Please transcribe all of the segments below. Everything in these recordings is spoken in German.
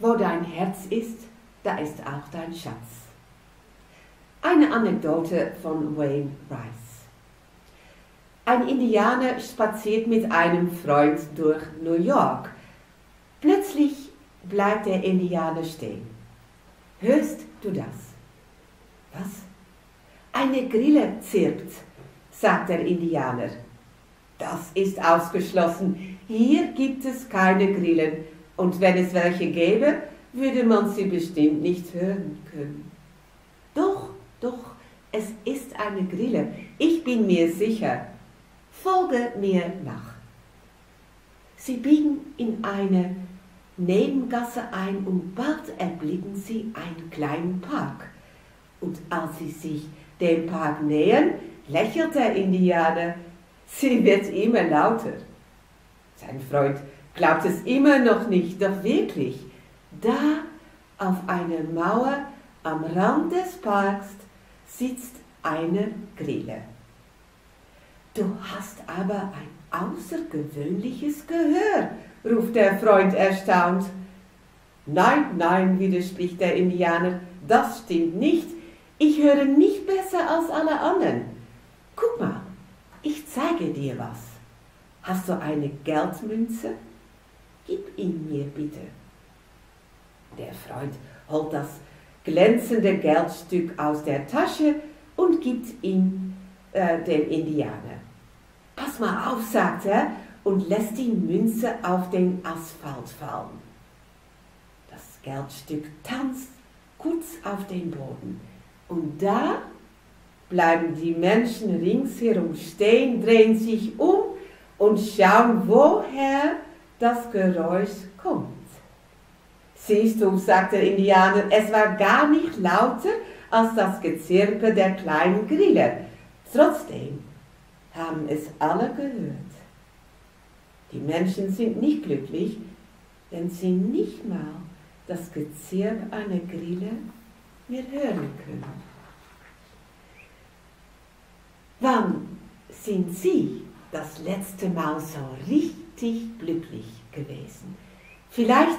Wo dein Herz ist, da ist auch dein Schatz. Eine Anekdote von Wayne Rice. Ein Indianer spaziert mit einem Freund durch New York. Plötzlich bleibt der Indianer stehen. Hörst du das? Was? Eine Grille zirpt, sagt der Indianer. Das ist ausgeschlossen. Hier gibt es keine Grillen, und wenn es welche gäbe, würde man sie bestimmt nicht hören können. Doch, doch, es ist eine Grille. Ich bin mir sicher. Folge mir nach. Sie biegen in eine Nebengasse ein und bald erblicken sie einen kleinen Park. Und als sie sich dem Park nähern, lächelt der Indianer. Sie wird immer lauter. Sein Freund glaubt es immer noch nicht, doch wirklich, da auf einer Mauer am Rand des Parks sitzt eine Grille. Du hast aber ein außergewöhnliches Gehör, ruft der Freund erstaunt. Nein, nein, widerspricht der Indianer, das stimmt nicht. Ich höre nicht besser als alle anderen. Guck mal, ich zeige dir was. Hast du eine Geldmünze? Gib ihn mir bitte. Der Freund holt das glänzende Geldstück aus der Tasche und gibt ihn äh, dem Indianer. Pass mal auf, sagt er und lässt die Münze auf den Asphalt fallen. Das Geldstück tanzt kurz auf den Boden und da bleiben die Menschen ringsherum stehen, drehen sich um und schauen, woher das Geräusch kommt. Siehst du, sagt der Indianer, es war gar nicht lauter als das Gezirpe der kleinen Grille. Trotzdem haben es alle gehört. Die Menschen sind nicht glücklich, wenn sie nicht mal das Gezirp einer Grille mehr hören können. Wann sind Sie das letzte Mal so richtig glücklich gewesen? Vielleicht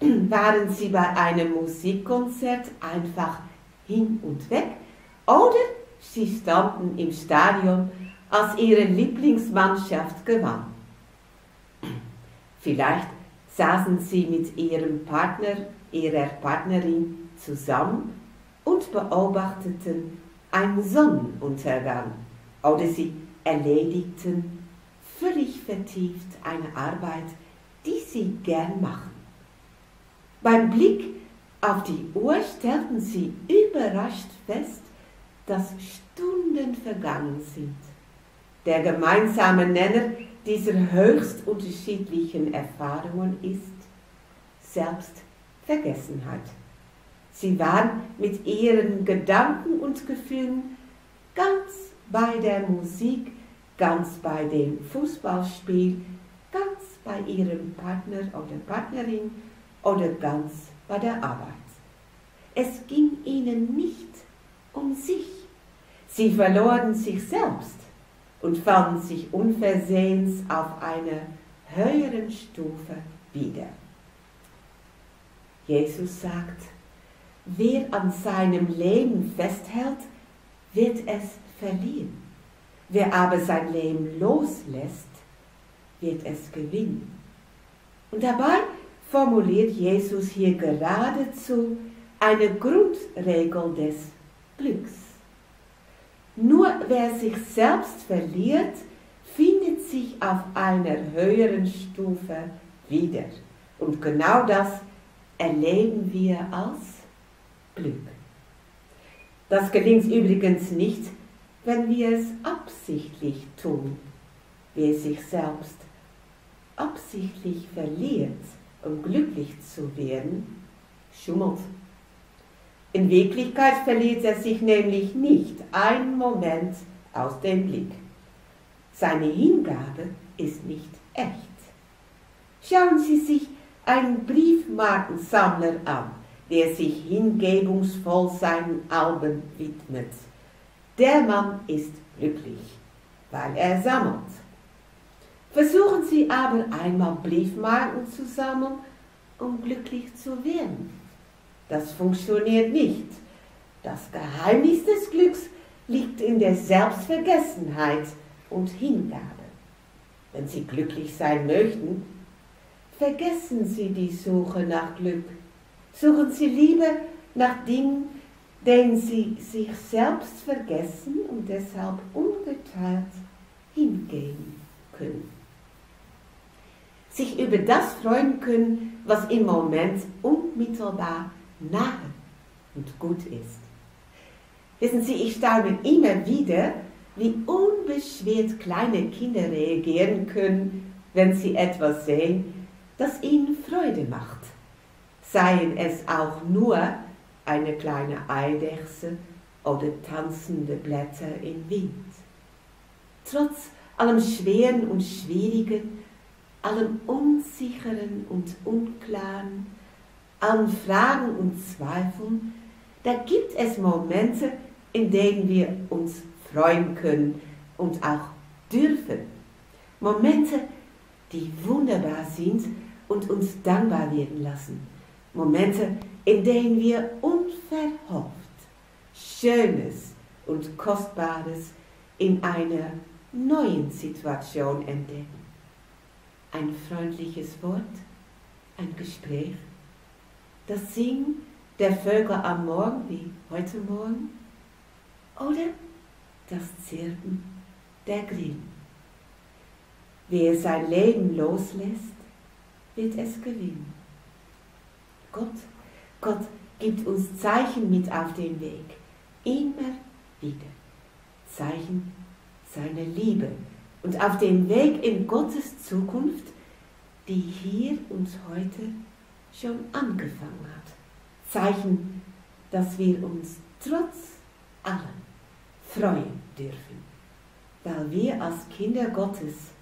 waren Sie bei einem Musikkonzert einfach hin und weg oder Sie standen im Stadion, als Ihre Lieblingsmannschaft gewann. Vielleicht saßen Sie mit Ihrem Partner, Ihrer Partnerin zusammen und beobachteten einen Sonnenuntergang oder Sie erledigten völlig vertieft eine Arbeit, die Sie gern machen. Beim Blick auf die Uhr stellten Sie überrascht fest, dass Stunden vergangen sind. Der gemeinsame Nenner dieser höchst unterschiedlichen Erfahrungen ist Selbstvergessenheit. Sie waren mit ihren Gedanken und Gefühlen ganz bei der Musik, ganz bei dem Fußballspiel, ganz bei ihrem Partner oder Partnerin oder ganz bei der Arbeit. Es ging ihnen nicht um sich. Sie verloren sich selbst und fanden sich unversehens auf einer höheren Stufe wieder. Jesus sagt, wer an seinem Leben festhält, wird es verlieren. Wer aber sein Leben loslässt, wird es gewinnen. Und dabei formuliert Jesus hier geradezu eine Grundregel des Glücks. Nur wer sich selbst verliert, findet sich auf einer höheren Stufe wieder. Und genau das erleben wir als Glück. Das gelingt übrigens nicht, wenn wir es absichtlich tun. Wer sich selbst absichtlich verliert, um glücklich zu werden, schummelt. In Wirklichkeit verliert er sich nämlich nicht einen Moment aus dem Blick. Seine Hingabe ist nicht echt. Schauen Sie sich einen Briefmarkensammler an, der sich hingebungsvoll seinen Alben widmet. Der Mann ist glücklich, weil er sammelt. Versuchen Sie aber einmal Briefmarken zu sammeln um glücklich zu werden. Das funktioniert nicht. Das Geheimnis des Glücks liegt in der Selbstvergessenheit und Hingabe. Wenn Sie glücklich sein möchten, vergessen Sie die Suche nach Glück. Suchen Sie lieber nach Dingen, denen Sie sich selbst vergessen und deshalb ungeteilt hingehen können. Sich über das freuen können, was im Moment unmittelbar nahe und gut ist. Wissen Sie, ich staune immer wieder, wie unbeschwert kleine Kinder reagieren können, wenn sie etwas sehen, das ihnen Freude macht. Seien es auch nur eine kleine Eidechse oder tanzende Blätter im Wind. Trotz allem Schweren und Schwierigen, allem Unsicheren und Unklaren, allen Fragen und Zweifeln, da gibt es Momente, in denen wir uns freuen können und auch dürfen. Momente, die wunderbar sind und uns dankbar werden lassen. Momente, in denen wir unverhofft Schönes und Kostbares in einer neuen Situation entdecken. Ein freundliches Wort, ein Gespräch, das Singen der Vögel am Morgen wie heute Morgen oder das Zirpen der Grillen. Wer sein Leben loslässt, wird es gewinnen. Gott, Gott gibt uns Zeichen mit auf den Weg, immer wieder. Zeichen seiner Liebe und auf dem Weg in Gottes Zukunft, die hier und heute schon angefangen hat. Zeichen, dass wir uns trotz allem freuen dürfen, weil wir als Kinder Gottes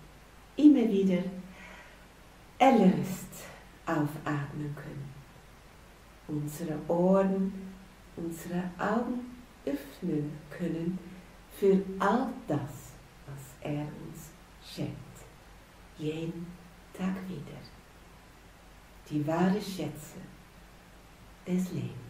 immer wieder erlöst aufatmen können. Unsere Ohren, unsere Augen öffnen können für all das, was er uns schenkt. Jeden Tag wieder. Die wahre Schätze des Lebens.